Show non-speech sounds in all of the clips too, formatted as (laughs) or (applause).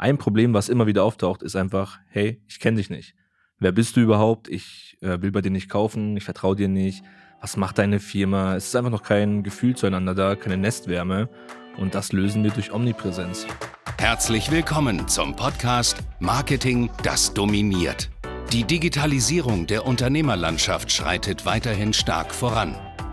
Ein Problem, was immer wieder auftaucht, ist einfach, hey, ich kenne dich nicht. Wer bist du überhaupt? Ich äh, will bei dir nicht kaufen, ich vertraue dir nicht. Was macht deine Firma? Es ist einfach noch kein Gefühl zueinander da, keine Nestwärme. Und das lösen wir durch Omnipräsenz. Herzlich willkommen zum Podcast Marketing, das dominiert. Die Digitalisierung der Unternehmerlandschaft schreitet weiterhin stark voran.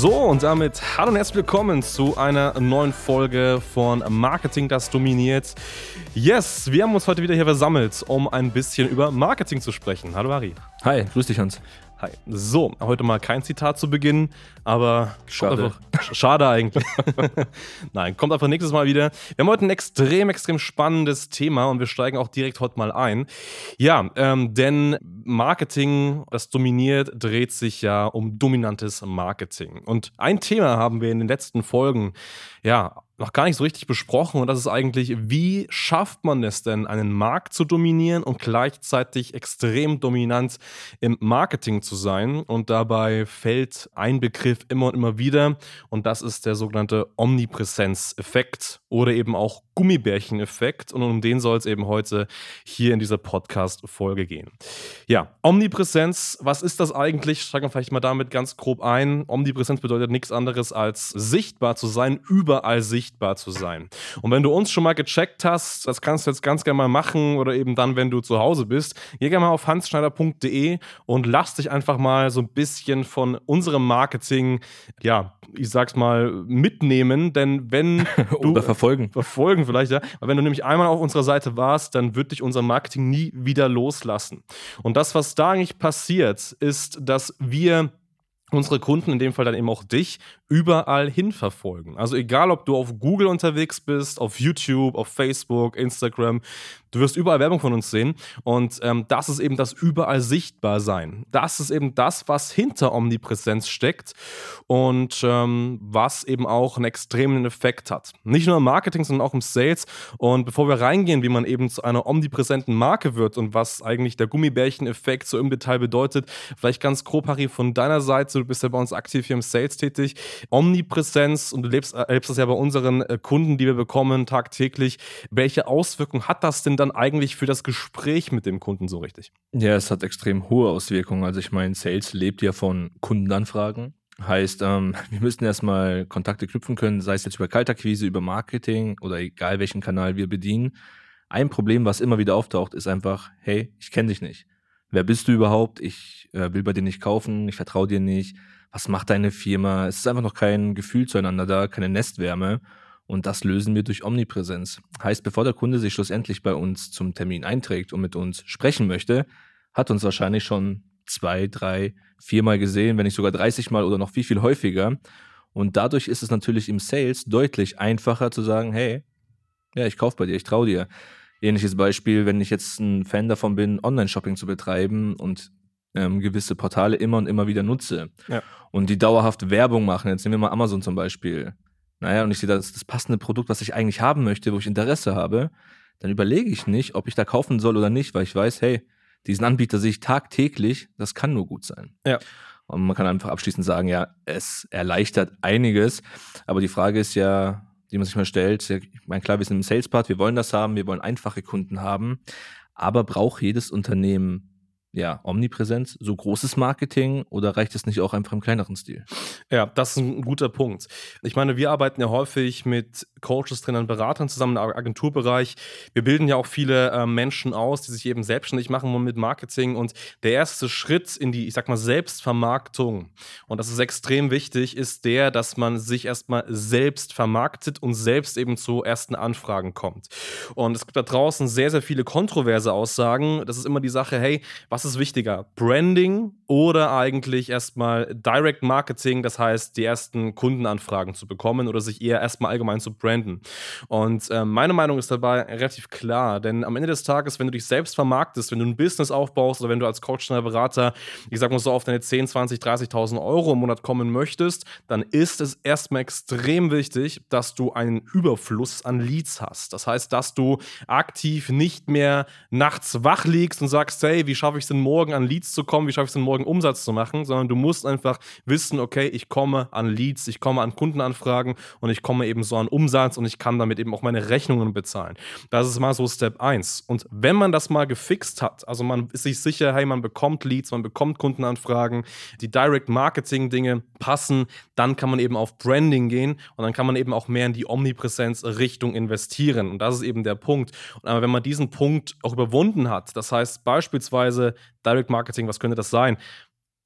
So, und damit hallo und herzlich willkommen zu einer neuen Folge von Marketing, das dominiert. Yes, wir haben uns heute wieder hier versammelt, um ein bisschen über Marketing zu sprechen. Hallo Ari. Hi, grüß dich Hans. Hi. So, heute mal kein Zitat zu Beginn, aber schade, einfach, schade eigentlich. (laughs) Nein, kommt einfach nächstes Mal wieder. Wir haben heute ein extrem, extrem spannendes Thema und wir steigen auch direkt heute mal ein. Ja, ähm, denn Marketing, das dominiert, dreht sich ja um dominantes Marketing. Und ein Thema haben wir in den letzten Folgen ja noch gar nicht so richtig besprochen. Und das ist eigentlich, wie schafft man es denn, einen Markt zu dominieren und gleichzeitig extrem dominant im Marketing zu sein? Und dabei fällt ein Begriff immer und immer wieder. Und das ist der sogenannte Omnipräsenzeffekt oder eben auch Gummibärchen-Effekt und um den soll es eben heute hier in dieser Podcast-Folge gehen. Ja, Omnipräsenz, was ist das eigentlich? Steigen wir vielleicht mal damit ganz grob ein. Omnipräsenz bedeutet nichts anderes als sichtbar zu sein, überall sichtbar zu sein. Und wenn du uns schon mal gecheckt hast, das kannst du jetzt ganz gerne mal machen oder eben dann, wenn du zu Hause bist, geh gerne mal auf hansschneider.de und lass dich einfach mal so ein bisschen von unserem Marketing, ja, ich sag's mal, mitnehmen, denn wenn (laughs) du oder verfolgen. Verfolgen vielleicht, ja. Weil wenn du nämlich einmal auf unserer Seite warst, dann wird dich unser Marketing nie wieder loslassen. Und das, was da eigentlich passiert, ist, dass wir unsere Kunden, in dem Fall dann eben auch dich, überall hin verfolgen. Also egal, ob du auf Google unterwegs bist, auf YouTube, auf Facebook, Instagram, du wirst überall Werbung von uns sehen. Und ähm, das ist eben das überall sichtbar sein. Das ist eben das, was hinter Omnipräsenz steckt und ähm, was eben auch einen extremen Effekt hat. Nicht nur im Marketing, sondern auch im Sales. Und bevor wir reingehen, wie man eben zu einer omnipräsenten Marke wird und was eigentlich der Gummibärchen-Effekt so im Detail bedeutet, vielleicht ganz grob, Harry, von deiner Seite, du bist ja bei uns aktiv hier im Sales tätig. Omnipräsenz und du lebst, erlebst das ja bei unseren äh, Kunden, die wir bekommen tagtäglich. Welche Auswirkungen hat das denn dann eigentlich für das Gespräch mit dem Kunden so richtig? Ja, es hat extrem hohe Auswirkungen. Also ich meine, Sales lebt ja von Kundenanfragen. Heißt, ähm, (laughs) wir müssen erstmal Kontakte knüpfen können, sei es jetzt über Kaltakquise, über Marketing oder egal welchen Kanal wir bedienen. Ein Problem, was immer wieder auftaucht, ist einfach, hey, ich kenne dich nicht. Wer bist du überhaupt? Ich äh, will bei dir nicht kaufen, ich vertraue dir nicht was macht deine Firma? Es ist einfach noch kein Gefühl zueinander da, keine Nestwärme. Und das lösen wir durch Omnipräsenz. Heißt, bevor der Kunde sich schlussendlich bei uns zum Termin einträgt und mit uns sprechen möchte, hat uns wahrscheinlich schon zwei, drei, viermal gesehen, wenn nicht sogar 30 Mal oder noch viel, viel häufiger. Und dadurch ist es natürlich im Sales deutlich einfacher zu sagen, hey, ja, ich kaufe bei dir, ich traue dir. Ähnliches Beispiel, wenn ich jetzt ein Fan davon bin, Online-Shopping zu betreiben und ähm, gewisse Portale immer und immer wieder nutze ja. und die dauerhaft Werbung machen, jetzt nehmen wir mal Amazon zum Beispiel, naja, und ich sehe das, das passende Produkt, was ich eigentlich haben möchte, wo ich Interesse habe, dann überlege ich nicht, ob ich da kaufen soll oder nicht, weil ich weiß, hey, diesen Anbieter sehe ich tagtäglich, das kann nur gut sein. Ja. Und man kann einfach abschließend sagen, ja, es erleichtert einiges, aber die Frage ist ja, die man sich mal stellt, ich meine, klar, wir sind im Sales-Part, wir wollen das haben, wir wollen einfache Kunden haben, aber braucht jedes Unternehmen ja, Omnipräsenz, so großes Marketing oder reicht es nicht auch einfach im kleineren Stil? Ja, das ist ein guter Punkt. Ich meine, wir arbeiten ja häufig mit Coaches, Trainern, Beratern zusammen im Agenturbereich. Wir bilden ja auch viele äh, Menschen aus, die sich eben selbstständig machen mit Marketing. Und der erste Schritt in die, ich sag mal, Selbstvermarktung, und das ist extrem wichtig, ist der, dass man sich erstmal selbst vermarktet und selbst eben zu ersten Anfragen kommt. Und es gibt da draußen sehr, sehr viele kontroverse Aussagen. Das ist immer die Sache, hey, was ist wichtiger? Branding oder eigentlich erstmal Direct Marketing, das heißt, die ersten Kundenanfragen zu bekommen oder sich eher erstmal allgemein zu branden. Und äh, meine Meinung ist dabei relativ klar, denn am Ende des Tages, wenn du dich selbst vermarktest, wenn du ein Business aufbaust oder wenn du als Coach oder Berater, ich sag mal so, auf deine 10, 20, 30.000 Euro im Monat kommen möchtest, dann ist es erstmal extrem wichtig, dass du einen Überfluss an Leads hast. Das heißt, dass du aktiv nicht mehr nachts wach liegst und sagst, hey, wie schaffe ich es denn morgen an Leads zu kommen, wie schaffe ich es denn morgen Umsatz zu machen, sondern du musst einfach wissen, okay, ich komme an Leads, ich komme an Kundenanfragen und ich komme eben so an Umsatz und ich kann damit eben auch meine Rechnungen bezahlen. Das ist mal so Step 1. Und wenn man das mal gefixt hat, also man ist sich sicher, hey, man bekommt Leads, man bekommt Kundenanfragen, die Direct Marketing Dinge passen, dann kann man eben auf Branding gehen und dann kann man eben auch mehr in die Omnipräsenz Richtung investieren. Und das ist eben der Punkt. Aber wenn man diesen Punkt auch überwunden hat, das heißt beispielsweise Direct Marketing, was könnte das sein?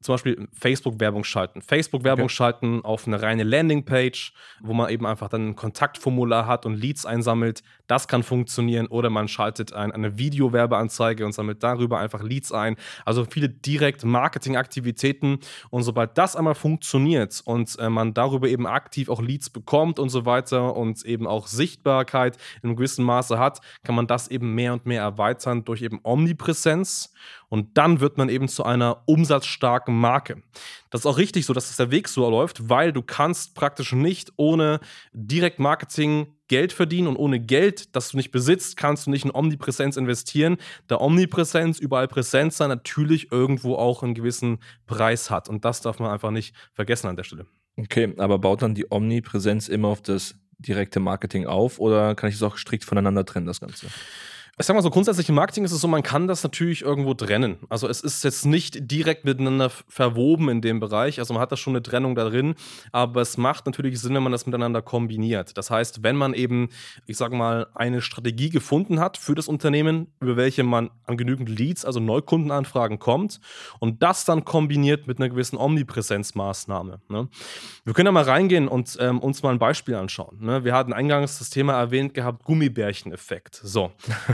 Zum Beispiel Facebook-Werbung schalten. Facebook-Werbung okay. schalten auf eine reine Landingpage, wo man eben einfach dann ein Kontaktformular hat und Leads einsammelt. Das kann funktionieren. Oder man schaltet ein, eine Video-Werbeanzeige und sammelt darüber einfach Leads ein. Also viele direkt Marketing-Aktivitäten. Und sobald das einmal funktioniert und äh, man darüber eben aktiv auch Leads bekommt und so weiter und eben auch Sichtbarkeit in einem gewissen Maße hat, kann man das eben mehr und mehr erweitern durch eben Omnipräsenz. Und dann wird man eben zu einer umsatzstarken Marke. Das ist auch richtig so, dass das der Weg so läuft, weil du kannst praktisch nicht ohne Direktmarketing Geld verdienen und ohne Geld, das du nicht besitzt, kannst du nicht in Omnipräsenz investieren. Da Omnipräsenz, überall präsent sein, natürlich irgendwo auch einen gewissen Preis hat. Und das darf man einfach nicht vergessen an der Stelle. Okay, aber baut dann die Omnipräsenz immer auf das direkte Marketing auf oder kann ich es auch strikt voneinander trennen, das Ganze? Ich sag mal so, grundsätzlich im Marketing ist es so, man kann das natürlich irgendwo trennen. Also es ist jetzt nicht direkt miteinander verwoben in dem Bereich. Also man hat da schon eine Trennung da drin, aber es macht natürlich Sinn, wenn man das miteinander kombiniert. Das heißt, wenn man eben, ich sag mal, eine Strategie gefunden hat für das Unternehmen, über welche man an genügend Leads, also Neukundenanfragen kommt und das dann kombiniert mit einer gewissen Omnipräsenzmaßnahme. Ne? Wir können da mal reingehen und ähm, uns mal ein Beispiel anschauen. Ne? Wir hatten eingangs das Thema erwähnt gehabt, Gummibärchen-Effekt. So.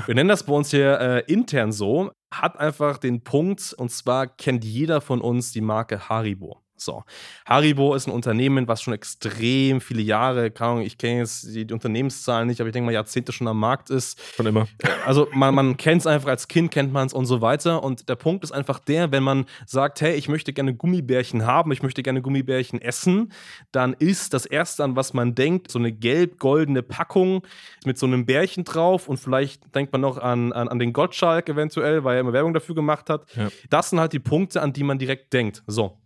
Wir nennen das bei uns hier äh, intern so, hat einfach den Punkt, und zwar kennt jeder von uns die Marke Haribo. So. Haribo ist ein Unternehmen, was schon extrem viele Jahre, keine Ahnung, ich kenne jetzt die, Unternehmenszahlen nicht, aber ich denke mal Jahrzehnte schon am Markt ist. Schon immer. Also man, man kennt es einfach, als Kind kennt man es und so weiter. Und der Punkt ist einfach der, wenn man sagt, hey, ich möchte gerne Gummibärchen haben, ich möchte gerne Gummibärchen essen, dann ist das Erste, an was man denkt, so eine gelb-goldene Packung mit so einem Bärchen drauf und vielleicht denkt man noch an, an, an den Gottschalk eventuell, weil er immer Werbung dafür gemacht hat. Ja. Das sind halt die Punkte, an die man direkt denkt. So,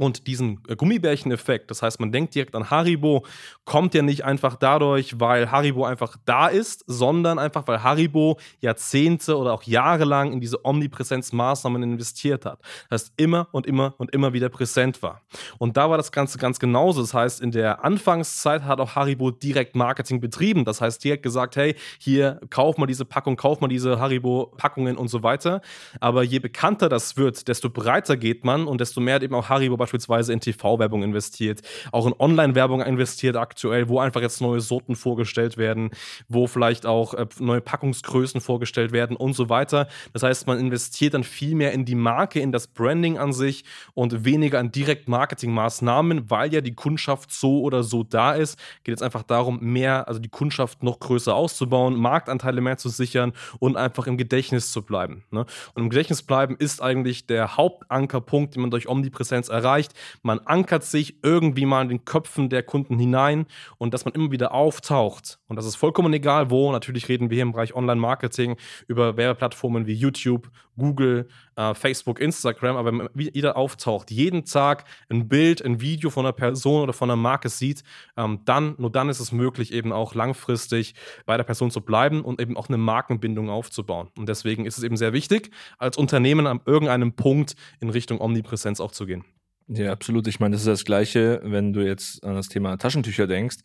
und diesen äh, Gummibärchen-Effekt, das heißt, man denkt direkt an Haribo, kommt ja nicht einfach dadurch, weil Haribo einfach da ist, sondern einfach, weil Haribo Jahrzehnte oder auch jahrelang in diese Omnipräsenzmaßnahmen investiert hat. Das heißt, immer und immer und immer wieder präsent war. Und da war das Ganze ganz genauso. Das heißt, in der Anfangszeit hat auch Haribo direkt Marketing betrieben. Das heißt, direkt gesagt, hey, hier, kauf mal diese Packung, kauf mal diese Haribo-Packungen und so weiter. Aber je bekannter das wird, desto breiter geht man und desto mehr hat eben auch Haribo beispielsweise in TV-Werbung investiert, auch in Online-Werbung investiert aktuell, wo einfach jetzt neue Sorten vorgestellt werden, wo vielleicht auch äh, neue Packungsgrößen vorgestellt werden und so weiter. Das heißt, man investiert dann viel mehr in die Marke, in das Branding an sich und weniger an direkt Marketingmaßnahmen, weil ja die Kundschaft so oder so da ist. Geht jetzt einfach darum, mehr, also die Kundschaft noch größer auszubauen, Marktanteile mehr zu sichern und einfach im Gedächtnis zu bleiben. Ne? Und im Gedächtnis bleiben ist eigentlich der Hauptankerpunkt, den man durch Omnipräsenz erreicht erreicht. Man ankert sich irgendwie mal in den Köpfen der Kunden hinein und dass man immer wieder auftaucht. Und das ist vollkommen egal, wo. Natürlich reden wir hier im Bereich Online-Marketing über Werbeplattformen wie YouTube, Google, äh, Facebook, Instagram. Aber wenn jeder auftaucht, jeden Tag ein Bild, ein Video von einer Person oder von einer Marke sieht, ähm, dann, nur dann ist es möglich, eben auch langfristig bei der Person zu bleiben und eben auch eine Markenbindung aufzubauen. Und deswegen ist es eben sehr wichtig, als Unternehmen an irgendeinem Punkt in Richtung Omnipräsenz auch zu gehen. Ja, absolut. Ich meine, das ist das Gleiche, wenn du jetzt an das Thema Taschentücher denkst.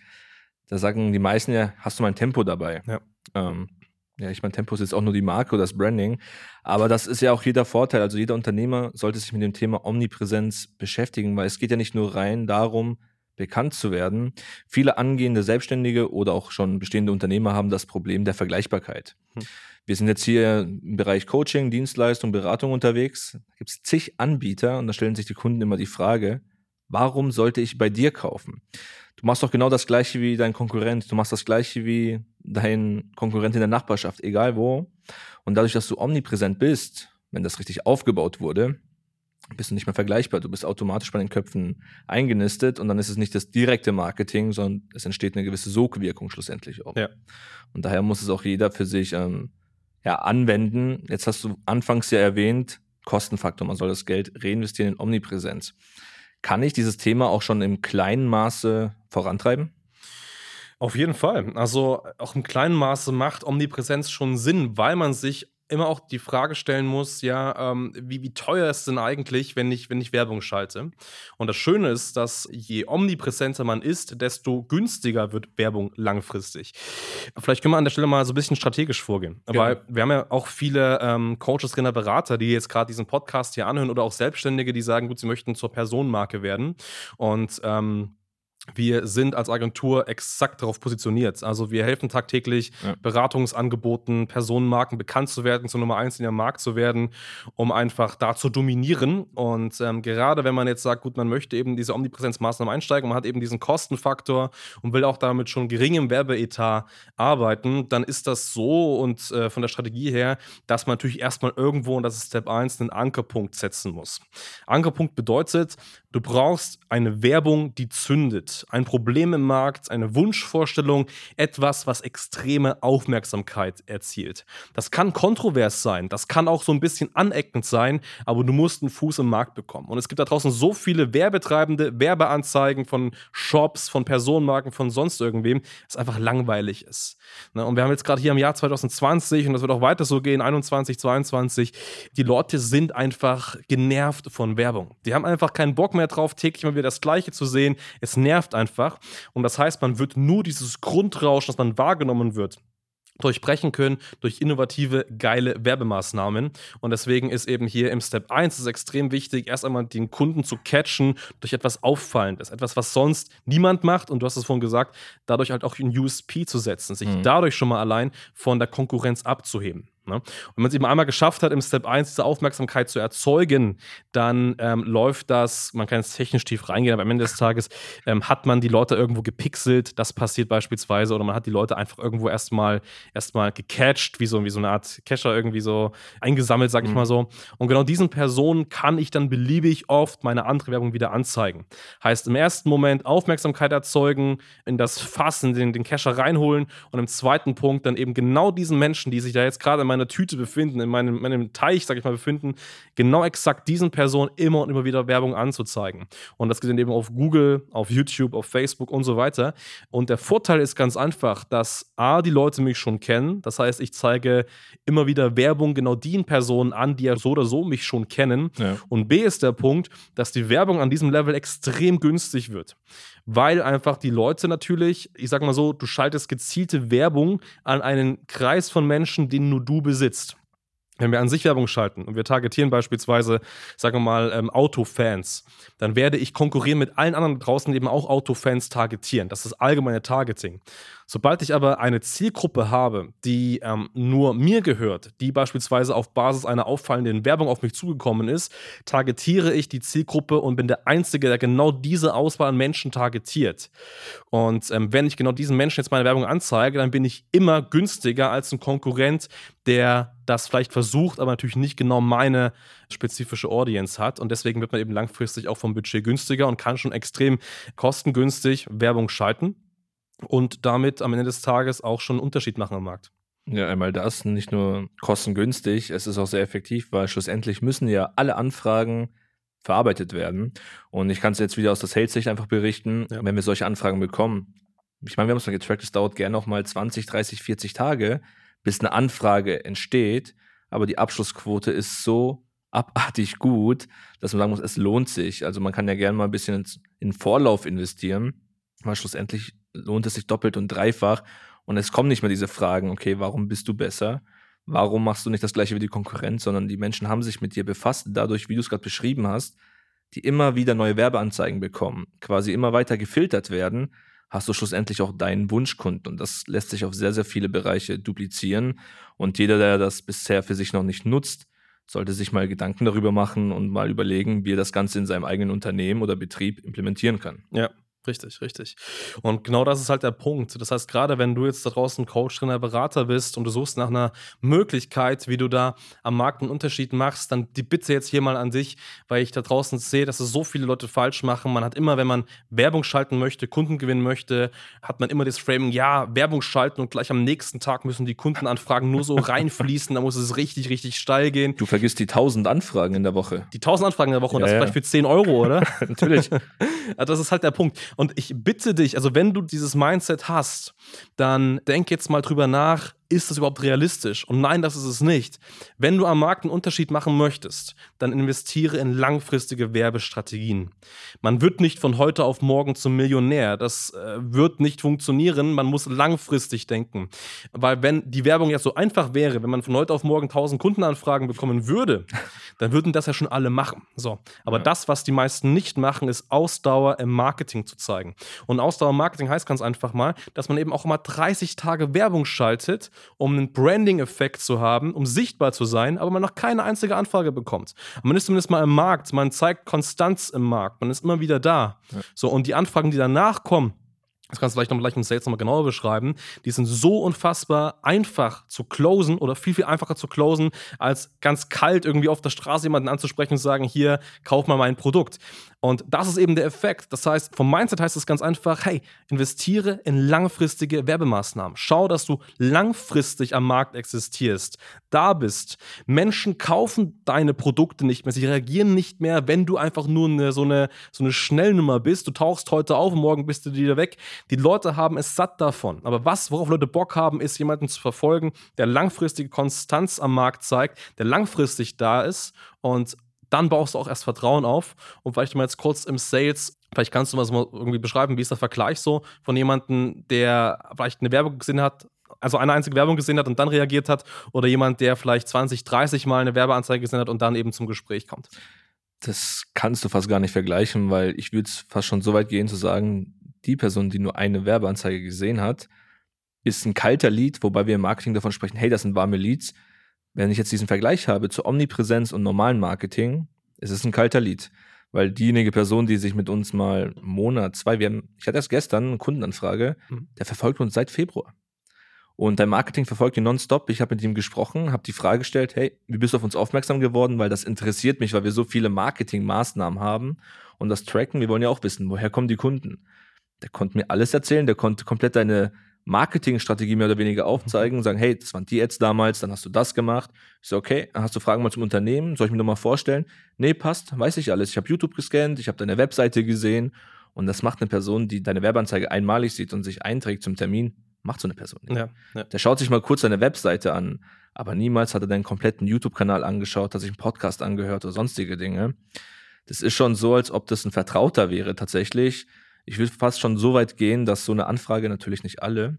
Da sagen die meisten ja, hast du mein Tempo dabei? Ja. Ähm, ja, ich meine, Tempo ist jetzt auch nur die Marke oder das Branding. Aber das ist ja auch jeder Vorteil. Also jeder Unternehmer sollte sich mit dem Thema Omnipräsenz beschäftigen, weil es geht ja nicht nur rein darum, bekannt zu werden. Viele angehende Selbstständige oder auch schon bestehende Unternehmer haben das Problem der Vergleichbarkeit. Hm. Wir sind jetzt hier im Bereich Coaching, Dienstleistung, Beratung unterwegs. Gibt es zig Anbieter und da stellen sich die Kunden immer die Frage, warum sollte ich bei dir kaufen? Du machst doch genau das gleiche wie dein Konkurrent, du machst das gleiche wie dein Konkurrent in der Nachbarschaft, egal wo. Und dadurch, dass du omnipräsent bist, wenn das richtig aufgebaut wurde, bist du nicht mehr vergleichbar. Du bist automatisch bei den Köpfen eingenistet und dann ist es nicht das direkte Marketing, sondern es entsteht eine gewisse Sogwirkung schlussendlich auch. Ja. Und daher muss es auch jeder für sich ähm, ja, anwenden. Jetzt hast du anfangs ja erwähnt, Kostenfaktor, man soll das Geld reinvestieren in Omnipräsenz. Kann ich dieses Thema auch schon im kleinen Maße vorantreiben? Auf jeden Fall. Also auch im kleinen Maße macht Omnipräsenz schon Sinn, weil man sich immer auch die Frage stellen muss, ja, ähm, wie, wie teuer ist denn eigentlich, wenn ich, wenn ich Werbung schalte? Und das Schöne ist, dass je omnipräsenter man ist, desto günstiger wird Werbung langfristig. Vielleicht können wir an der Stelle mal so ein bisschen strategisch vorgehen. Ja. Weil wir haben ja auch viele ähm, Coaches, Trainer, Berater, die jetzt gerade diesen Podcast hier anhören oder auch Selbstständige, die sagen, gut, sie möchten zur Personenmarke werden. Und ähm, wir sind als Agentur exakt darauf positioniert. Also wir helfen tagtäglich ja. Beratungsangeboten, Personenmarken bekannt zu werden, zur Nummer eins in ihrem Markt zu werden, um einfach da zu dominieren. Und ähm, gerade wenn man jetzt sagt, gut, man möchte eben diese Omnipräsenzmaßnahmen einsteigen, man hat eben diesen Kostenfaktor und will auch damit schon geringem Werbeetat arbeiten, dann ist das so und äh, von der Strategie her, dass man natürlich erstmal irgendwo, und das ist Step 1, einen Ankerpunkt setzen muss. Ankerpunkt bedeutet, du brauchst eine Werbung, die zündet ein Problem im Markt, eine Wunschvorstellung, etwas, was extreme Aufmerksamkeit erzielt. Das kann kontrovers sein, das kann auch so ein bisschen aneckend sein, aber du musst einen Fuß im Markt bekommen. Und es gibt da draußen so viele Werbetreibende, Werbeanzeigen von Shops, von Personenmarken, von sonst irgendwem, es einfach langweilig ist. Ne, und wir haben jetzt gerade hier im Jahr 2020 und das wird auch weiter so gehen, 21, 22, die Leute sind einfach genervt von Werbung. Die haben einfach keinen Bock mehr drauf, täglich mal wieder das Gleiche zu sehen. Es nervt einfach. Und das heißt, man wird nur dieses Grundrauschen, das man wahrgenommen wird, durchbrechen können durch innovative, geile Werbemaßnahmen. Und deswegen ist eben hier im Step 1 ist extrem wichtig, erst einmal den Kunden zu catchen durch etwas Auffallendes, etwas, was sonst niemand macht. Und du hast es vorhin gesagt, dadurch halt auch ein USP zu setzen, sich mhm. dadurch schon mal allein von der Konkurrenz abzuheben. Ne? Und wenn man es eben einmal geschafft hat, im Step 1 diese Aufmerksamkeit zu erzeugen, dann ähm, läuft das, man kann jetzt technisch tief reingehen, aber am Ende des Tages ähm, hat man die Leute irgendwo gepixelt, das passiert beispielsweise, oder man hat die Leute einfach irgendwo erstmal erstmal gecatcht, wie so, wie so eine Art Cacher irgendwie so eingesammelt, sag ich mhm. mal so. Und genau diesen Personen kann ich dann beliebig oft meine andere Werbung wieder anzeigen. Heißt, im ersten Moment Aufmerksamkeit erzeugen, in das Fass, in den, den Cacher reinholen und im zweiten Punkt dann eben genau diesen Menschen, die sich da jetzt gerade in meiner Tüte befinden, in meinem, meinem Teich, sag ich mal, befinden, genau exakt diesen Personen immer und immer wieder Werbung anzuzeigen. Und das geht dann eben auf Google, auf YouTube, auf Facebook und so weiter. Und der Vorteil ist ganz einfach, dass A, die Leute mich schon kennen. Das heißt, ich zeige immer wieder Werbung genau den Personen an, die ja so oder so mich schon kennen. Ja. Und B ist der Punkt, dass die Werbung an diesem Level extrem günstig wird weil einfach die Leute natürlich, ich sag mal so, du schaltest gezielte Werbung an einen Kreis von Menschen, den nur du besitzt. Wenn wir an sich Werbung schalten und wir targetieren beispielsweise, sagen wir mal, ähm, Autofans, dann werde ich konkurrieren mit allen anderen draußen eben auch Autofans targetieren. Das ist allgemeine Targeting. Sobald ich aber eine Zielgruppe habe, die ähm, nur mir gehört, die beispielsweise auf Basis einer auffallenden Werbung auf mich zugekommen ist, targetiere ich die Zielgruppe und bin der Einzige, der genau diese Auswahl an Menschen targetiert. Und ähm, wenn ich genau diesen Menschen jetzt meine Werbung anzeige, dann bin ich immer günstiger als ein Konkurrent, der das vielleicht versucht, aber natürlich nicht genau meine spezifische Audience hat. Und deswegen wird man eben langfristig auch vom Budget günstiger und kann schon extrem kostengünstig Werbung schalten und damit am Ende des Tages auch schon einen Unterschied machen am Markt. Ja, einmal das, nicht nur kostengünstig, es ist auch sehr effektiv, weil schlussendlich müssen ja alle Anfragen verarbeitet werden. Und ich kann es jetzt wieder aus der Sales-Sicht einfach berichten, ja. wenn wir solche Anfragen bekommen. Ich meine, wir haben es mal getrackt, es dauert gerne noch mal 20, 30, 40 Tage, bis eine Anfrage entsteht. Aber die Abschlussquote ist so abartig gut, dass man sagen muss, es lohnt sich. Also man kann ja gerne mal ein bisschen in Vorlauf investieren, weil schlussendlich lohnt es sich doppelt und dreifach. Und es kommen nicht mehr diese Fragen, okay, warum bist du besser? Warum machst du nicht das gleiche wie die Konkurrenz, sondern die Menschen haben sich mit dir befasst, dadurch, wie du es gerade beschrieben hast, die immer wieder neue Werbeanzeigen bekommen, quasi immer weiter gefiltert werden, hast du schlussendlich auch deinen Wunschkunden. Und das lässt sich auf sehr, sehr viele Bereiche duplizieren. Und jeder, der das bisher für sich noch nicht nutzt, sollte sich mal Gedanken darüber machen und mal überlegen, wie er das Ganze in seinem eigenen Unternehmen oder Betrieb implementieren kann. Ja, Richtig, richtig. Und genau das ist halt der Punkt. Das heißt, gerade wenn du jetzt da draußen Coach, Trainer, Berater bist und du suchst nach einer Möglichkeit, wie du da am Markt einen Unterschied machst, dann die Bitte jetzt hier mal an dich, weil ich da draußen sehe, dass es so viele Leute falsch machen. Man hat immer, wenn man Werbung schalten möchte, Kunden gewinnen möchte, hat man immer das Framing, ja, Werbung schalten und gleich am nächsten Tag müssen die Kundenanfragen nur so (laughs) reinfließen, da muss es richtig, richtig steil gehen. Du vergisst die 1000 Anfragen in der Woche. Die 1000 Anfragen in der Woche ja, und das ja. vielleicht für 10 Euro, oder? (laughs) Natürlich. (laughs) das ist halt der Punkt. Und ich bitte dich, also wenn du dieses Mindset hast, dann denk jetzt mal drüber nach, ist das überhaupt realistisch? Und nein, das ist es nicht. Wenn du am Markt einen Unterschied machen möchtest, dann investiere in langfristige Werbestrategien. Man wird nicht von heute auf morgen zum Millionär. Das äh, wird nicht funktionieren. Man muss langfristig denken. Weil wenn die Werbung jetzt so einfach wäre, wenn man von heute auf morgen 1000 Kundenanfragen bekommen würde, (laughs) dann würden das ja schon alle machen. So. Aber Ja. das, was die meisten nicht machen, ist Ausdauer im Marketing zu zeigen. Und Ausdauer im Marketing heißt ganz einfach mal, dass man eben auch mal 30 Tage Werbung schaltet, um einen Branding-Effekt zu haben, um sichtbar zu sein, aber man noch keine einzige Anfrage bekommt. Man ist zumindest mal im Markt, man zeigt Konstanz im Markt, man ist immer wieder da. So, und die Anfragen, die danach kommen, das kannst du vielleicht noch gleich im Sales nochmal genauer beschreiben. Die sind so unfassbar einfach zu closen oder viel, viel einfacher zu closen, als ganz kalt irgendwie auf der Straße jemanden anzusprechen und zu sagen, hier, kauf mal mein Produkt. Und das ist eben der Effekt. Das heißt, vom Mindset heißt es ganz einfach, hey, investiere in langfristige Werbemaßnahmen. Schau, dass du langfristig am Markt existierst, da bist. Menschen kaufen deine Produkte nicht mehr. Sie reagieren nicht mehr, wenn du einfach nur eine, so, eine, so eine Schnellnummer bist. Du tauchst heute auf und morgen bist du wieder weg. Die Leute haben es satt davon. Aber was, worauf Leute Bock haben, ist jemanden zu verfolgen, der langfristige Konstanz am Markt zeigt, der langfristig da ist und dann baust du auch erst Vertrauen auf. Und vielleicht mal jetzt kurz im Sales, vielleicht kannst du mal irgendwie beschreiben, wie ist der Vergleich so von jemandem, der vielleicht eine Werbung gesehen hat, also eine einzige Werbung gesehen hat und dann reagiert hat, oder jemand, der vielleicht 20, 30 Mal eine Werbeanzeige gesehen hat und dann eben zum Gespräch kommt. Das kannst du fast gar nicht vergleichen, weil ich würde fast schon so weit gehen zu sagen, die Person, die nur eine Werbeanzeige gesehen hat, ist ein kalter Lead, wobei wir im Marketing davon sprechen, hey, das sind warme Leads. Wenn ich jetzt diesen Vergleich habe zu Omnipräsenz und normalen Marketing, ist es ein kalter Lead. Weil diejenige Person, die sich mit uns mal einen Monat, zwei, wir haben, ich hatte erst gestern eine Kundenanfrage, Mhm. der verfolgt uns seit Februar. Und dein Marketing verfolgt ihn nonstop. Ich habe mit ihm gesprochen, habe die Frage gestellt, hey, wie bist du auf uns aufmerksam geworden? Weil das interessiert mich, weil wir so viele Marketingmaßnahmen haben und das tracken. Wir wollen ja auch wissen, woher kommen die Kunden? Der konnte mir alles erzählen, der konnte komplett deine Marketingstrategie mehr oder weniger aufzeigen und sagen, hey, das waren die Ads damals, dann hast du das gemacht. Ich so, okay, dann hast du Fragen mal zum Unternehmen, soll ich mir nochmal vorstellen? Nee, passt, weiß ich alles. Ich habe YouTube gescannt, ich habe deine Webseite gesehen und das macht eine Person, die deine Werbeanzeige einmalig sieht und sich einträgt zum Termin, macht so eine Person nicht. Ja, ja. Der schaut sich mal kurz deine Webseite an, aber niemals hat er deinen kompletten YouTube-Kanal angeschaut, hat sich einen Podcast angehört oder sonstige Dinge. Das ist schon so, als ob das ein Vertrauter wäre tatsächlich. Ich würde fast schon so weit gehen, dass so eine Anfrage natürlich nicht alle,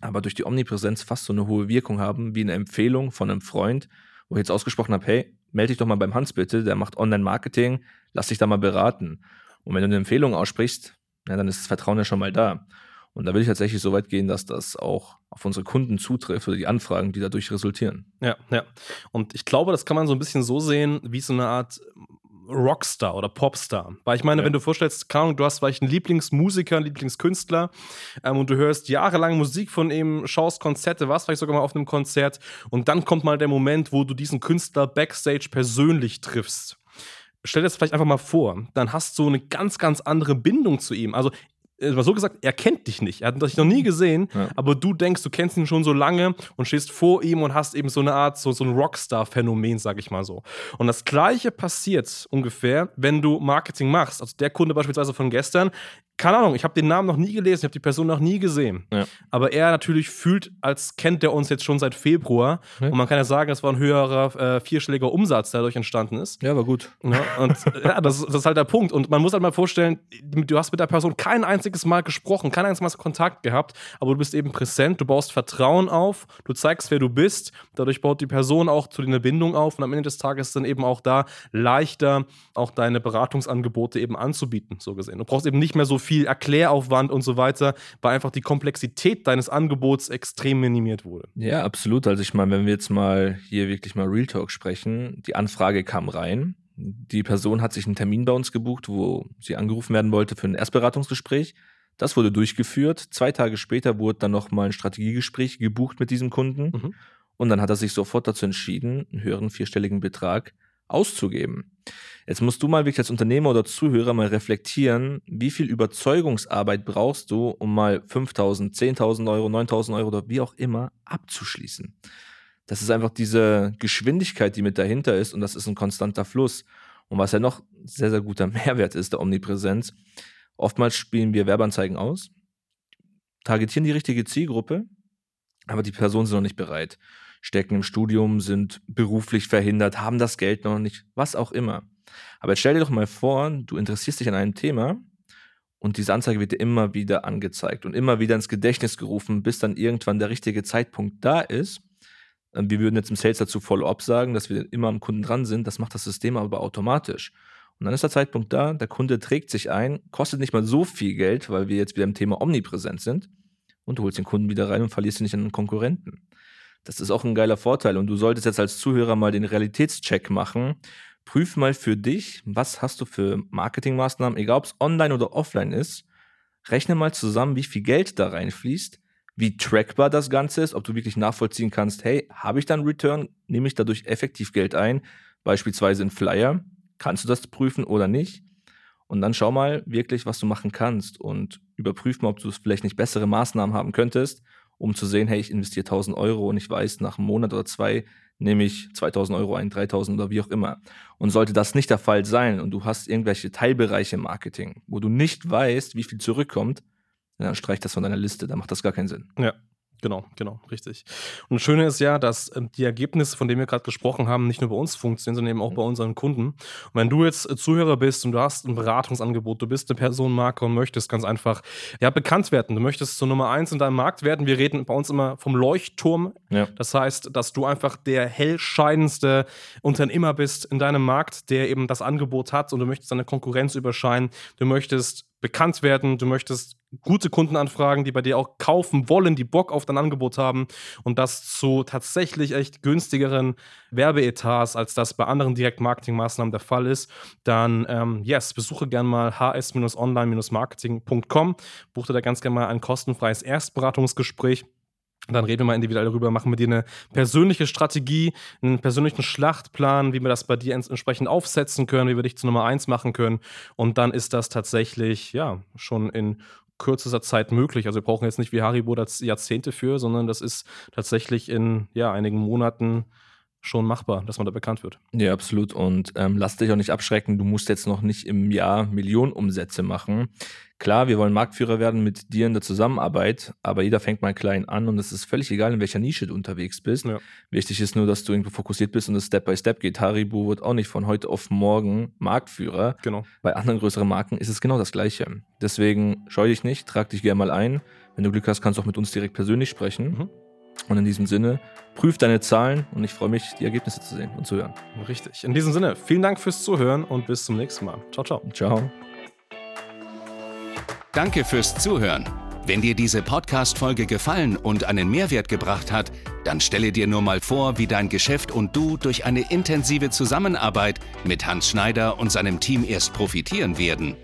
aber durch die Omnipräsenz fast so eine hohe Wirkung haben, wie eine Empfehlung von einem Freund, wo ich jetzt ausgesprochen habe, hey, melde dich doch mal beim Hans bitte, der macht Online-Marketing, lass dich da mal beraten. Und wenn du eine Empfehlung aussprichst, ja, dann ist das Vertrauen ja schon mal da. Und da will ich tatsächlich so weit gehen, dass das auch auf unsere Kunden zutrifft oder die Anfragen, die dadurch resultieren. Ja, ja. Und ich glaube, das kann man so ein bisschen so sehen, wie so eine Art Rockstar oder Popstar. Weil ich meine, Ja. wenn du vorstellst, keine Ahnung, du hast vielleicht einen Lieblingsmusiker, einen Lieblingskünstler ähm, und du hörst jahrelang Musik von ihm, schaust Konzerte, warst vielleicht sogar mal auf einem Konzert und dann kommt mal der Moment, wo du diesen Künstler backstage persönlich triffst. Stell dir das vielleicht einfach mal vor, dann hast du eine ganz, ganz andere Bindung zu ihm. Also, mal so gesagt, er kennt dich nicht. Er hat dich noch nie gesehen, Ja. aber du denkst, du kennst ihn schon so lange und stehst vor ihm und hast eben so eine Art, so, so ein Rockstar-Phänomen, sag ich mal so. Und das Gleiche passiert ungefähr, wenn du Marketing machst. Also der Kunde beispielsweise von gestern, keine Ahnung, ich habe den Namen noch nie gelesen, ich habe die Person noch nie gesehen. Ja. Aber er natürlich fühlt, als kennt er uns jetzt schon seit Februar. Ja. Und man kann ja sagen, das war ein höherer äh, vierstelliger Umsatz, der dadurch entstanden ist. Ja, war gut. Ja, und ja, das, das ist halt der Punkt. Und man muss halt mal vorstellen, du hast mit der Person kein einziges Mal gesprochen, kein einziges Mal Kontakt gehabt, aber du bist eben präsent, du baust Vertrauen auf, du zeigst, wer du bist. Dadurch baut die Person auch zu dir eine Bindung auf und am Ende des Tages ist dann eben auch da leichter, auch deine Beratungsangebote eben anzubieten, so gesehen. Du brauchst eben nicht mehr so viel Erkläraufwand und so weiter, weil einfach die Komplexität deines Angebots extrem minimiert wurde. Ja, absolut. Also ich meine, wenn wir jetzt mal hier wirklich mal Real Talk sprechen, die Anfrage kam rein. Die Person hat sich einen Termin bei uns gebucht, wo sie angerufen werden wollte für ein Erstberatungsgespräch. Das wurde durchgeführt. Zwei Tage später wurde dann nochmal ein Strategiegespräch gebucht mit diesem Kunden. Mhm. Und dann hat er sich sofort dazu entschieden, einen höheren vierstelligen Betrag auszugeben. Jetzt musst du mal wirklich als Unternehmer oder Zuhörer mal reflektieren, wie viel Überzeugungsarbeit brauchst du, um mal 5000, 10.000 Euro, 9.000 Euro oder wie auch immer abzuschließen. Das ist einfach diese Geschwindigkeit, die mit dahinter ist und das ist ein konstanter Fluss. Und was ja noch sehr, sehr guter (laughs) Mehrwert ist, der Omnipräsenz, oftmals spielen wir Werbeanzeigen aus, targetieren die richtige Zielgruppe, aber die Personen sind noch nicht bereit stecken im Studium, sind beruflich verhindert, haben das Geld noch nicht, was auch immer. Aber jetzt stell dir doch mal vor, du interessierst dich an einem Thema und diese Anzeige wird dir immer wieder angezeigt und immer wieder ins Gedächtnis gerufen, bis dann irgendwann der richtige Zeitpunkt da ist. Ähm, wir würden jetzt im Sales dazu Follow-up sagen, dass wir immer am Kunden dran sind. Das macht das System aber automatisch. Und dann ist der Zeitpunkt da, der Kunde trägt sich ein, kostet nicht mal so viel Geld, weil wir jetzt wieder im Thema omnipräsent sind. Und du holst den Kunden wieder rein und verlierst ihn nicht an den Konkurrenten. Das ist auch ein geiler Vorteil. Und du solltest jetzt als Zuhörer mal den Realitätscheck machen. Prüf mal für dich, was hast du für Marketingmaßnahmen, egal ob es online oder offline ist. Rechne mal zusammen, wie viel Geld da reinfließt, wie trackbar das Ganze ist, ob du wirklich nachvollziehen kannst, hey, habe ich dann Return, nehme ich dadurch effektiv Geld ein, beispielsweise in Flyer, kannst du das prüfen oder nicht? Und dann schau mal wirklich, was du machen kannst und überprüf mal, ob du vielleicht nicht bessere Maßnahmen haben könntest um zu sehen, hey, ich investiere 1000 Euro und ich weiß, nach einem Monat oder zwei nehme ich 2000 Euro ein, 3000 oder wie auch immer. Und sollte das nicht der Fall sein und du hast irgendwelche Teilbereiche im Marketing, wo du nicht weißt, wie viel zurückkommt, dann streich das von deiner Liste, da macht das gar keinen Sinn. Ja, Genau, genau, richtig. Und das Schöne ist ja, dass ähm, die Ergebnisse, von denen wir gerade gesprochen haben, nicht nur bei uns funktionieren, sondern eben auch bei unseren Kunden. Und wenn du jetzt äh, Zuhörer bist und du hast ein Beratungsangebot, du bist eine Personenmarke und möchtest ganz einfach ja, bekannt werden, du möchtest zur Nummer eins in deinem Markt werden. Wir reden bei uns immer vom Leuchtturm. Ja. Das heißt, dass du einfach der hellscheinendste Unternehmer bist in deinem Markt, der eben das Angebot hat und du möchtest deine Konkurrenz überscheinen. Du möchtest bekannt werden, du möchtest gute Kundenanfragen, die bei dir auch kaufen wollen, die Bock auf dein Angebot haben und das zu tatsächlich echt günstigeren Werbeetats, als das bei anderen Direktmarketingmaßnahmen der Fall ist, dann ähm, yes, besuche gerne mal hs-online-marketing.com, buche da ganz gerne mal ein kostenfreies Erstberatungsgespräch dann reden wir mal individuell darüber, machen wir dir eine persönliche Strategie, einen persönlichen Schlachtplan, wie wir das bei dir entsprechend aufsetzen können, wie wir dich zu Nummer eins machen können. Und dann ist das tatsächlich, ja, schon in kürzester Zeit möglich. Also wir brauchen jetzt nicht wie Haribo das Jahrzehnte für, sondern das ist tatsächlich in ja, einigen Monaten schon machbar, dass man da bekannt wird. Ja, absolut. Und ähm, lass dich auch nicht abschrecken, du musst jetzt noch nicht im Jahr Millionen Umsätze machen. Klar, wir wollen Marktführer werden mit dir in der Zusammenarbeit, aber jeder fängt mal klein an und es ist völlig egal, in welcher Nische du unterwegs bist. Ja. Wichtig ist nur, dass du irgendwo fokussiert bist und es Step by Step geht. Haribo wird auch nicht von heute auf morgen Marktführer. Genau. Bei anderen größeren Marken ist es genau das Gleiche. Deswegen scheu dich nicht, trag dich gerne mal ein. Wenn du Glück hast, kannst du auch mit uns direkt persönlich sprechen. Mhm. Und in diesem Sinne, prüf deine Zahlen und ich freue mich, die Ergebnisse zu sehen und zu hören. Richtig. In diesem Sinne, vielen Dank fürs Zuhören und bis zum nächsten Mal. Ciao, ciao. Ciao. Danke fürs Zuhören. Wenn dir diese Podcast-Folge gefallen und einen Mehrwert gebracht hat, dann stelle dir nur mal vor, wie dein Geschäft und du durch eine intensive Zusammenarbeit mit Hans Schneider und seinem Team erst profitieren werden.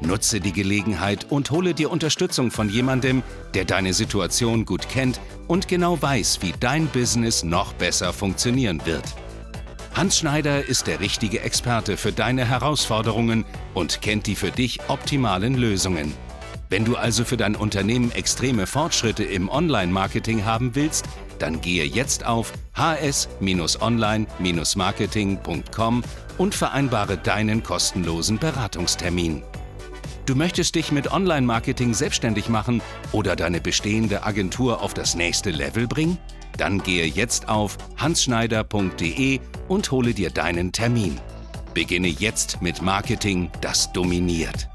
Nutze die Gelegenheit und hole dir Unterstützung von jemandem, der deine Situation gut kennt und genau weiß, wie dein Business noch besser funktionieren wird. Hans Schneider ist der richtige Experte für deine Herausforderungen und kennt die für dich optimalen Lösungen. Wenn du also für dein Unternehmen extreme Fortschritte im Online-Marketing haben willst, dann gehe jetzt auf hs-online-marketing.com und vereinbare deinen kostenlosen Beratungstermin. Du möchtest dich mit Online-Marketing selbstständig machen oder deine bestehende Agentur auf das nächste Level bringen? Dann gehe jetzt auf hansschneider.de und hole dir deinen Termin. Beginne jetzt mit Marketing, das dominiert.